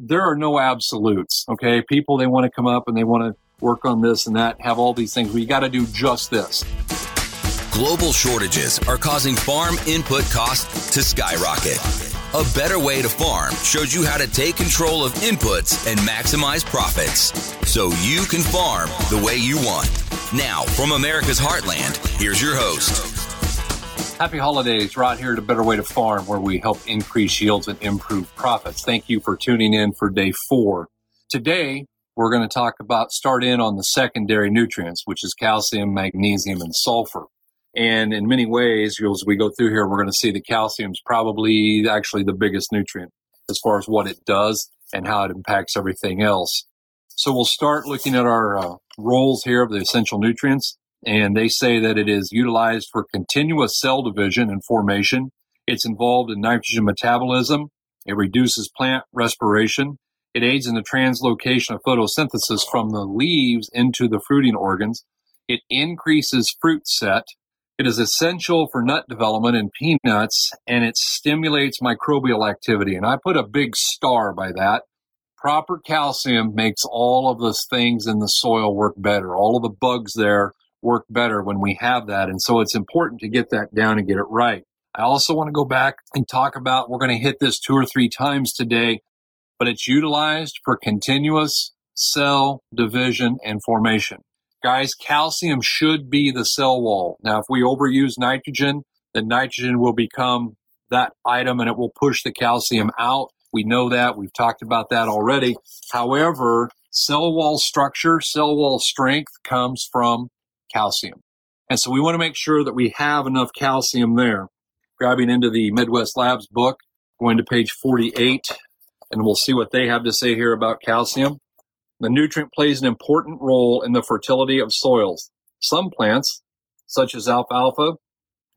there are no absolutes. Okay. People, they want to come up and they want to work on this and that, have all these things. We got to do just this. Global shortages are causing farm input costs to skyrocket. A Better Way to Farm shows you how to take control of inputs and maximize profits so you can farm the way you want. Now, from America's Heartland, here's your host. Happy holidays, Rod here to Better Way to Farm, where we help increase yields and improve profits. Thank you for tuning in for day four. Today, we're going to talk about, start in on the secondary nutrients, which is calcium, magnesium, and sulfur. And in many ways, as we go through here, we're going to see the calcium is probably actually the biggest nutrient as far as what it does and how it impacts everything else. So we'll start looking at our uh, roles here of the essential nutrients. And they say that it is utilized for continuous cell division and formation. It's involved in nitrogen metabolism. It reduces plant respiration. It aids in the translocation of photosynthesis from the leaves into the fruiting organs. It increases fruit set it is essential for nut development in peanuts and it stimulates microbial activity. And I put a big star by that. Proper calcium makes all of those things in the soil work better. All of the bugs there work better when we have that. And so it's important to get that down and get it right. I also want to go back and talk about, we're going to hit this two or three times today, but it's utilized for continuous cell division and formation. Guys, calcium should be the cell wall. Now, if we overuse nitrogen, then nitrogen will become that item and it will push the calcium out. We know that. We've talked about that already. However, cell wall structure, cell wall strength comes from calcium. And so we want to make sure that we have enough calcium there. Grabbing into the Midwest Labs book, going to page 48, and we'll see what they have to say here about calcium. The nutrient plays an important role in the fertility of soils. Some plants, such as alfalfa,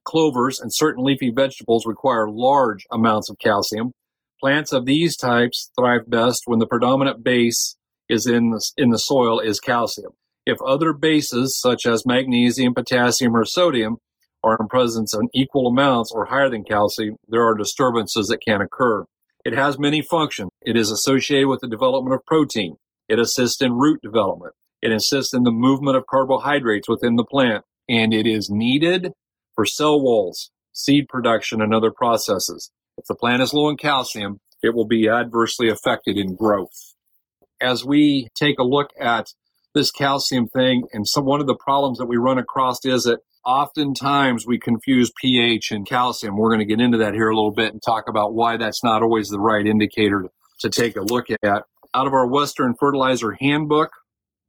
clovers, and certain leafy vegetables require large amounts of calcium. Plants of these types thrive best when the predominant base is in the, in the soil is calcium. If other bases, such as magnesium, potassium, or sodium, are in presence in equal amounts or higher than calcium, there are disturbances that can occur. It has many functions. It is associated with the development of protein. It assists in root development. It assists in the movement of carbohydrates within the plant, and it is needed for cell walls, seed production, and other processes. If the plant is low in calcium, it will be adversely affected in growth. As we take a look at this calcium thing, and some one of the problems that we run across is that oftentimes we confuse pH and calcium. We're going to get into that here a little bit and talk about why that's not always the right indicator to take a look at out of our Western Fertilizer Handbook,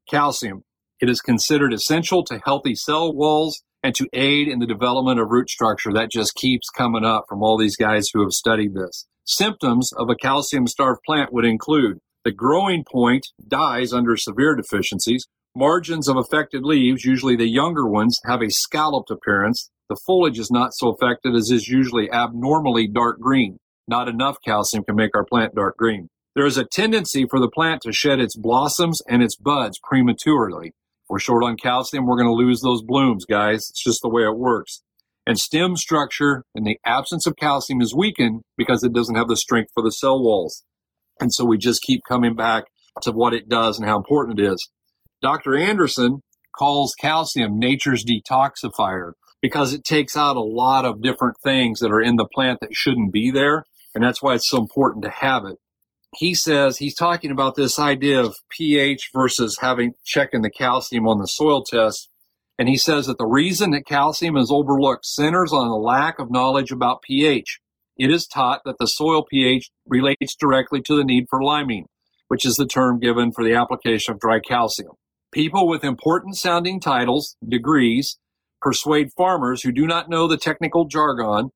calcium. It is considered essential to healthy cell walls and to aid in the development of root structure. That just keeps coming up from all these guys who have studied this. Symptoms of a calcium starved plant would include the growing point dies under severe deficiencies. Margins of affected leaves, usually the younger ones, have a scalloped appearance. The foliage is not so affected as is usually abnormally dark green. Not enough calcium can make our plant dark green. There is a tendency for the plant to shed its blossoms and its buds prematurely. If we're short on calcium, we're going to lose those blooms, guys. It's just the way it works. And stem structure in the absence of calcium is weakened because it doesn't have the strength for the cell walls. And so we just keep coming back to what it does and how important it is. Dr. Anderson calls calcium nature's detoxifier because it takes out a lot of different things that are in the plant that shouldn't be there. And that's why it's so important to have it he says he's talking about this idea of pH versus having checking the calcium on the soil test. And he says that the reason that calcium is overlooked centers on a lack of knowledge about pH. It is taught that the soil pH relates directly to the need for liming, which is the term given for the application of dry calcium. People with important sounding titles, degrees, persuade farmers who do not know the technical jargon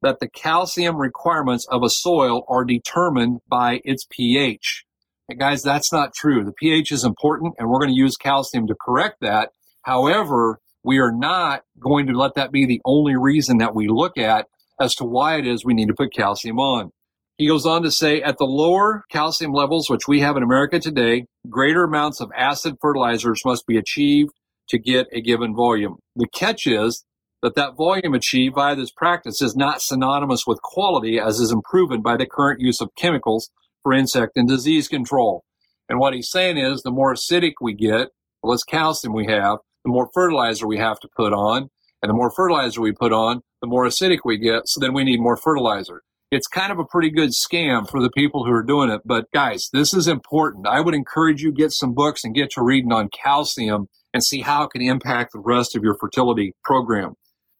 that the calcium requirements of a soil are determined by its pH. And guys, that's not true. The pH is important and we're going to use calcium to correct that. However, we are not going to let that be the only reason that we look at as to why it is we need to put calcium on. He goes on to say at the lower calcium levels, which we have in America today, greater amounts of acid fertilizers must be achieved to get a given volume. The catch is that that volume achieved by this practice is not synonymous with quality as is proven by the current use of chemicals for insect and disease control. And what he's saying is the more acidic we get, the less calcium we have, the more fertilizer we have to put on. And the more fertilizer we put on, the more acidic we get. So then we need more fertilizer. It's kind of a pretty good scam for the people who are doing it. But guys, this is important. I would encourage you get some books and get to reading on calcium and see how it can impact the rest of your fertility program.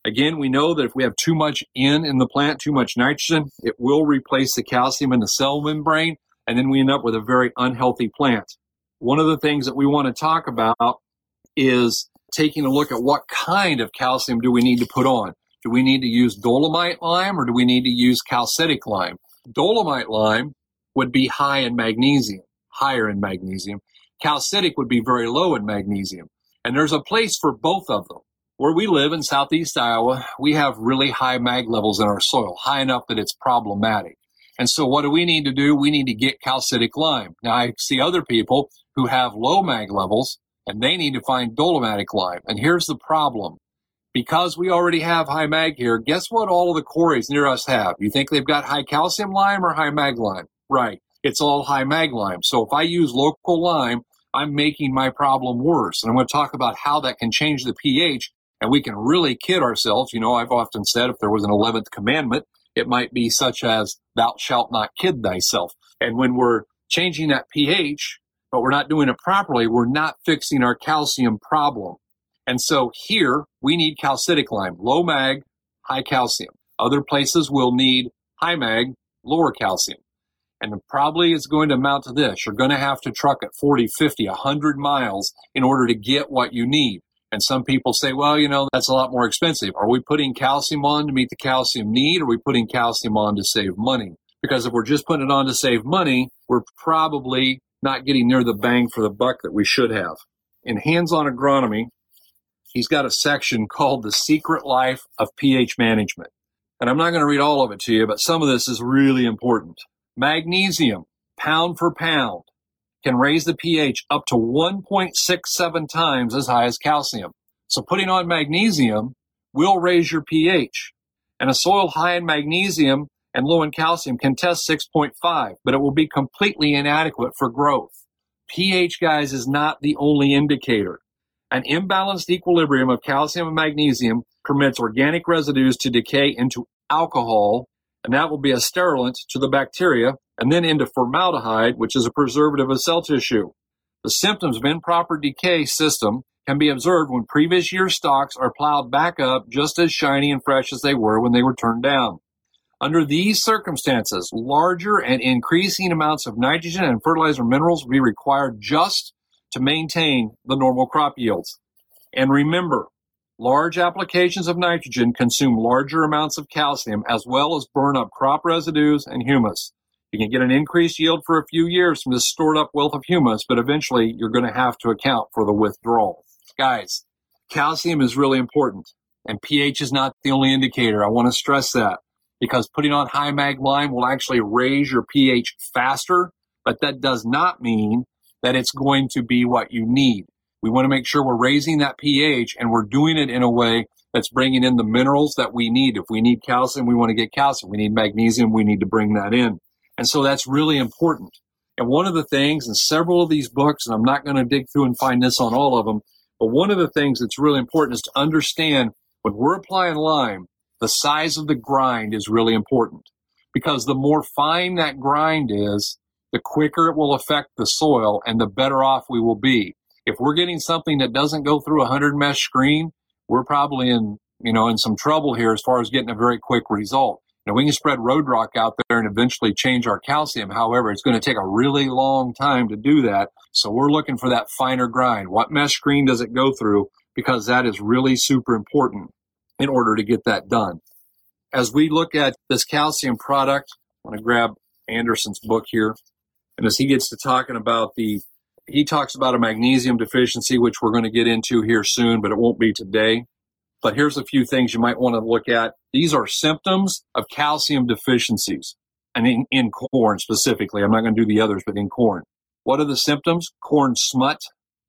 Again, we know that if we have too much N in the plant, too much nitrogen, it will replace the calcium in the cell membrane, and then we end up with a very unhealthy plant. One of the things that we want to talk about is taking a look at what kind of calcium do we need to put on. Do we need to use dolomite lime or do we need to use calcitic lime? Dolomite lime would be high in magnesium, higher in magnesium. Calcitic would be very low in magnesium. And there's a place for both of them. Where we live in southeast Iowa, we have really high mag levels in our soil, high enough that it's problematic. And so what do we need to do? We need to get calcitic lime. Now I see other people who have low mag levels and they need to find dolomitic lime. And here's the problem. Because we already have high mag here, guess what all of the quarries near us have? You think they've got high calcium lime or high mag lime? Right. It's all high mag lime. So if I use local lime, I'm making my problem worse. And I'm going to talk about how that can change the pH and we can really kid ourselves. You know, I've often said if there was an 11th commandment, it might be such as, thou shalt not kid thyself. And when we're changing that pH, but we're not doing it properly, we're not fixing our calcium problem. And so here we need calcitic lime, low mag, high calcium. Other places will need high mag, lower calcium. And probably it's going to amount to this. You're going to have to truck at 40, 50, 100 miles in order to get what you need. And some people say, well, you know, that's a lot more expensive. Are we putting calcium on to meet the calcium need? Or are we putting calcium on to save money? Because if we're just putting it on to save money, we're probably not getting near the bang for the buck that we should have. In Hands on Agronomy, he's got a section called The Secret Life of pH Management. And I'm not going to read all of it to you, but some of this is really important. Magnesium, pound for pound, can raise the pH up to 1.67 times as high as calcium. So putting on magnesium will raise your pH. And a soil high in magnesium and low in calcium can test 6.5, but it will be completely inadequate for growth. pH, guys, is not the only indicator. An imbalanced equilibrium of calcium and magnesium permits organic residues to decay into alcohol, and that will be a sterilant to the bacteria and then into formaldehyde, which is a preservative of cell tissue. The symptoms of improper decay system can be observed when previous year stalks are plowed back up just as shiny and fresh as they were when they were turned down. Under these circumstances, larger and increasing amounts of nitrogen and fertilizer minerals will be required just to maintain the normal crop yields. And remember, large applications of nitrogen consume larger amounts of calcium as well as burn up crop residues and humus. You can get an increased yield for a few years from this stored up wealth of humus, but eventually you're going to have to account for the withdrawal. Guys, calcium is really important and pH is not the only indicator. I want to stress that because putting on high mag lime will actually raise your pH faster, but that does not mean that it's going to be what you need. We want to make sure we're raising that pH and we're doing it in a way that's bringing in the minerals that we need. If we need calcium, we want to get calcium. We need magnesium, we need to bring that in. And so that's really important. And one of the things in several of these books, and I'm not going to dig through and find this on all of them, but one of the things that's really important is to understand when we're applying lime, the size of the grind is really important because the more fine that grind is, the quicker it will affect the soil and the better off we will be. If we're getting something that doesn't go through a 100 mesh screen, we're probably in, you know, in some trouble here as far as getting a very quick result. Now we can spread road rock out there and eventually change our calcium. However, it's going to take a really long time to do that. So we're looking for that finer grind. What mesh screen does it go through? Because that is really super important in order to get that done. As we look at this calcium product, I'm going to grab Anderson's book here. And as he gets to talking about the, he talks about a magnesium deficiency, which we're going to get into here soon, but it won't be today. But here's a few things you might want to look at. These are symptoms of calcium deficiencies and in, in corn specifically. I'm not going to do the others, but in corn. What are the symptoms? Corn smut,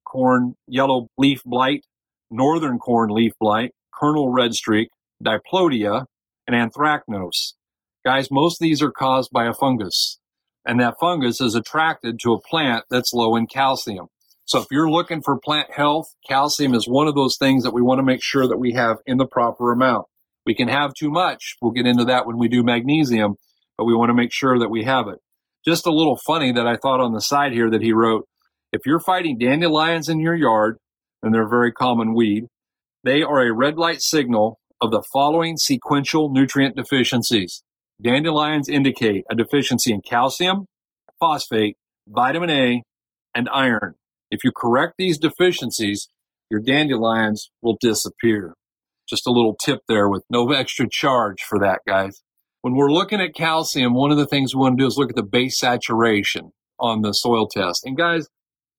corn yellow leaf blight, northern corn leaf blight, kernel red streak, diplodia, and anthracnose. Guys, most of these are caused by a fungus. And that fungus is attracted to a plant that's low in calcium. So if you're looking for plant health, calcium is one of those things that we want to make sure that we have in the proper amount. We can have too much. We'll get into that when we do magnesium, but we want to make sure that we have it. Just a little funny that I thought on the side here that he wrote, if you're fighting dandelions in your yard, and they're a very common weed, they are a red light signal of the following sequential nutrient deficiencies. Dandelions indicate a deficiency in calcium, phosphate, vitamin A, and iron. If you correct these deficiencies, your dandelions will disappear. Just a little tip there with no extra charge for that, guys. When we're looking at calcium, one of the things we want to do is look at the base saturation on the soil test. And guys,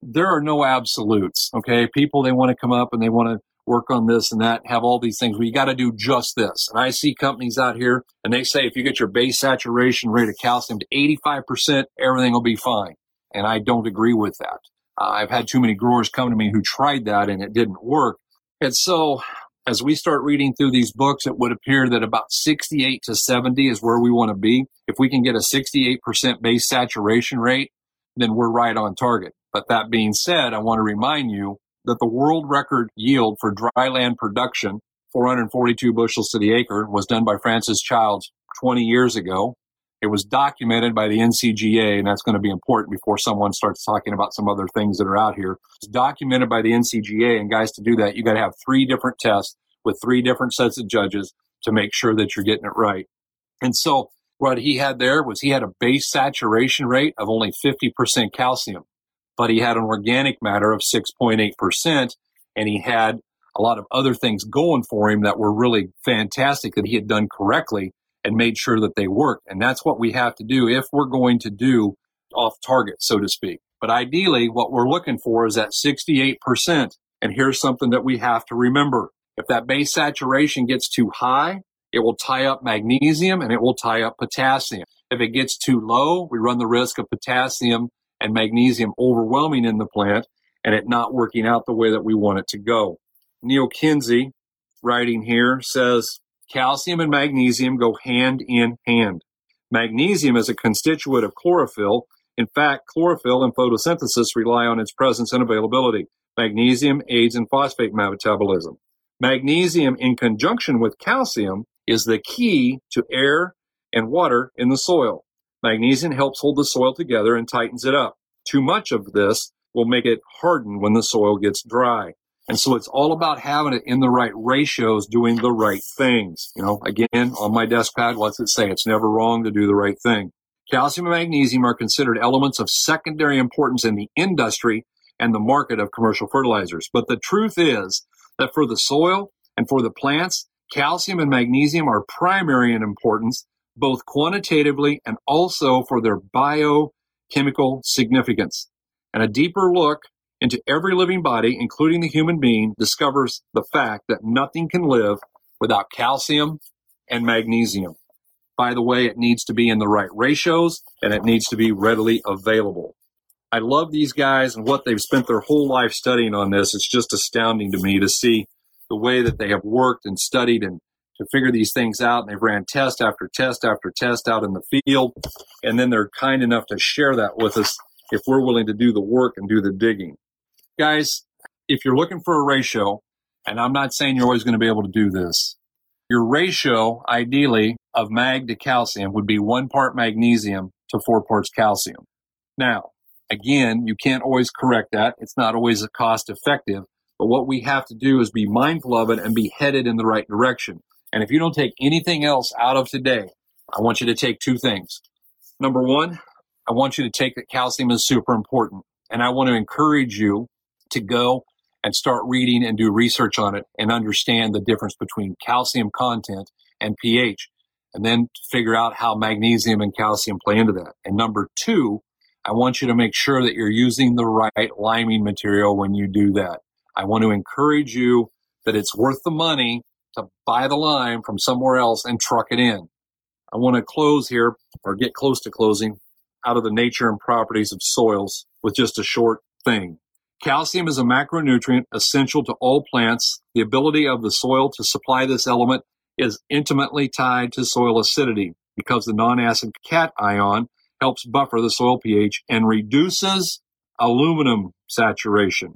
there are no absolutes. Okay. People, they want to come up and they want to work on this and that, have all these things. You got to do just this. And I see companies out here and they say if you get your base saturation rate of calcium to 85%, everything will be fine. And I don't agree with that. Uh, I've had too many growers come to me who tried that and it didn't work. And so as we start reading through these books, it would appear that about 68 to 70 is where we want to be. If we can get a 68% base saturation rate, then we're right on target. But that being said, I want to remind you that the world record yield for dry land production, 442 bushels to the acre, was done by Francis Childs 20 years ago. It was documented by the NCGA, and that's going to be important before someone starts talking about some other things that are out here. It's documented by the NCGA, and guys, to do that, you got to have three different tests with three different sets of judges to make sure that you're getting it right. And so what he had there was he had a base saturation rate of only 50% calcium, but he had an organic matter of 6.8%, and he had a lot of other things going for him that were really fantastic that he had done correctly and made sure that they worked. And that's what we have to do if we're going to do off target, so to speak. But ideally, what we're looking for is that 68%. And here's something that we have to remember. If that base saturation gets too high, it will tie up magnesium and it will tie up potassium. If it gets too low, we run the risk of potassium and magnesium overwhelming in the plant and it not working out the way that we want it to go. Neal Kinsey, writing here, says Calcium and magnesium go hand in hand. Magnesium is a constituent of chlorophyll. In fact, chlorophyll and photosynthesis rely on its presence and availability. Magnesium aids in phosphate metabolism. Magnesium in conjunction with calcium is the key to air and water in the soil. Magnesium helps hold the soil together and tightens it up. Too much of this will make it harden when the soil gets dry. And so it's all about having it in the right ratios, doing the right things. You know, again, on my desk pad, what's it say? It's never wrong to do the right thing. Calcium and magnesium are considered elements of secondary importance in the industry and the market of commercial fertilizers. But the truth is that for the soil and for the plants, calcium and magnesium are primary in importance, both quantitatively and also for their biochemical significance. And a deeper look into every living body, including the human being, discovers the fact that nothing can live without calcium and magnesium. By the way, it needs to be in the right ratios and it needs to be readily available. I love these guys and what they've spent their whole life studying on this. It's just astounding to me to see the way that they have worked and studied and to figure these things out. And they've ran test after test after test out in the field. And then they're kind enough to share that with us if we're willing to do the work and do the digging guys, if you're looking for a ratio, and I'm not saying you're always going to be able to do this, your ratio, ideally, of mag to calcium would be one part magnesium to four parts calcium. Now, again, you can't always correct that. It's not always cost effective. But what we have to do is be mindful of it and be headed in the right direction. And if you don't take anything else out of today, I want you to take two things. Number one, I want you to take that calcium is super important. And I want to encourage you to go and start reading and do research on it and understand the difference between calcium content and pH. And then figure out how magnesium and calcium play into that. And number two, I want you to make sure that you're using the right liming material when you do that. I want to encourage you that it's worth the money to buy the lime from somewhere else and truck it in. I want to close here or get close to closing out of the nature and properties of soils with just a short thing. Calcium is a macronutrient essential to all plants. The ability of the soil to supply this element is intimately tied to soil acidity because the non-acid cation helps buffer the soil pH, and reduces aluminum saturation.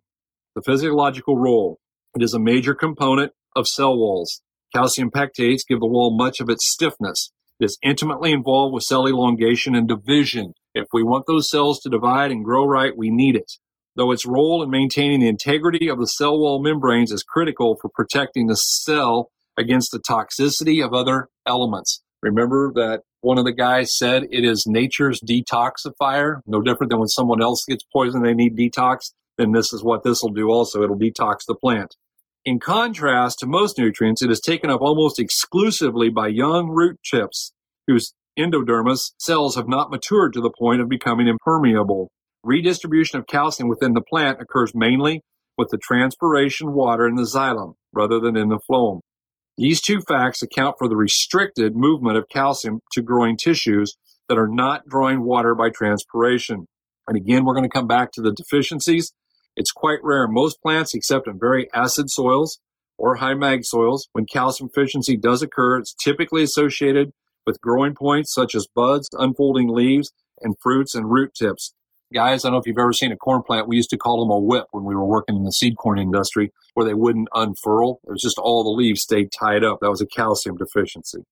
The physiological role. It is a major component of cell walls. Calcium pectates give the wall much of its stiffness. It is intimately involved with cell elongation and division. If we want those cells to divide and grow right, we need it. Though its role in maintaining the integrity of the cell wall membranes is critical for protecting the cell against the toxicity of other elements. Remember that one of the guys said it is nature's detoxifier, no different than when someone else gets poisoned, they need detox. Then this is what this will do also. It'll detox the plant. In contrast to most nutrients, it is taken up almost exclusively by young root tips whose endodermis cells have not matured to the point of becoming impermeable. Redistribution of calcium within the plant occurs mainly with the transpiration water in the xylem rather than in the phloem. These two facts account for the restricted movement of calcium to growing tissues that are not drawing water by transpiration. And again, we're going to come back to the deficiencies. It's quite rare in most plants, except in very acid soils or high mag soils. When calcium deficiency does occur, it's typically associated with growing points such as buds, unfolding leaves, and fruits and root tips. Guys, I don't know if you've ever seen a corn plant. We used to call them a whip when we were working in the seed corn industry, where they wouldn't unfurl. It was just all the leaves stayed tied up. That was a calcium deficiency.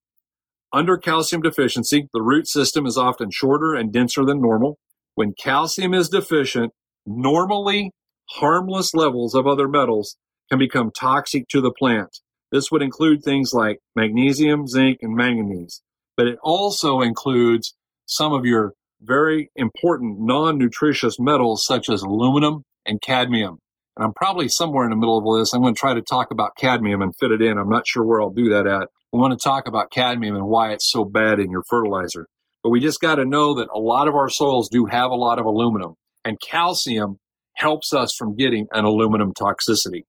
Under calcium deficiency, the root system is often shorter and denser than normal. When calcium is deficient, normally harmless levels of other metals can become toxic to the plant. This would include things like magnesium, zinc, and manganese, but it also includes some of your very important non-nutritious metals such as aluminum and cadmium. And I'm probably somewhere in the middle of this. I'm going to try to talk about cadmium and fit it in. I'm not sure where I'll do that at. I want to talk about cadmium and why it's so bad in your fertilizer. But we just got to know that a lot of our soils do have a lot of aluminum and calcium helps us from getting an aluminum toxicity.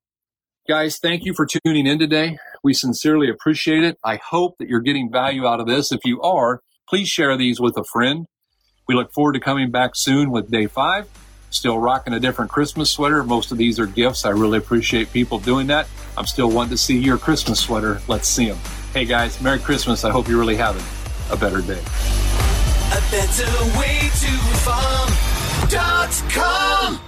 Guys, thank you for tuning in today. We sincerely appreciate it. I hope that you're getting value out of this. If you are, please share these with a friend. We look forward to coming back soon with day five. Still rocking a different Christmas sweater. Most of these are gifts. I really appreciate people doing that. I'm still wanting to see your Christmas sweater. Let's see them. Hey guys, Merry Christmas. I hope you're really having a better day. A better way to farm.com.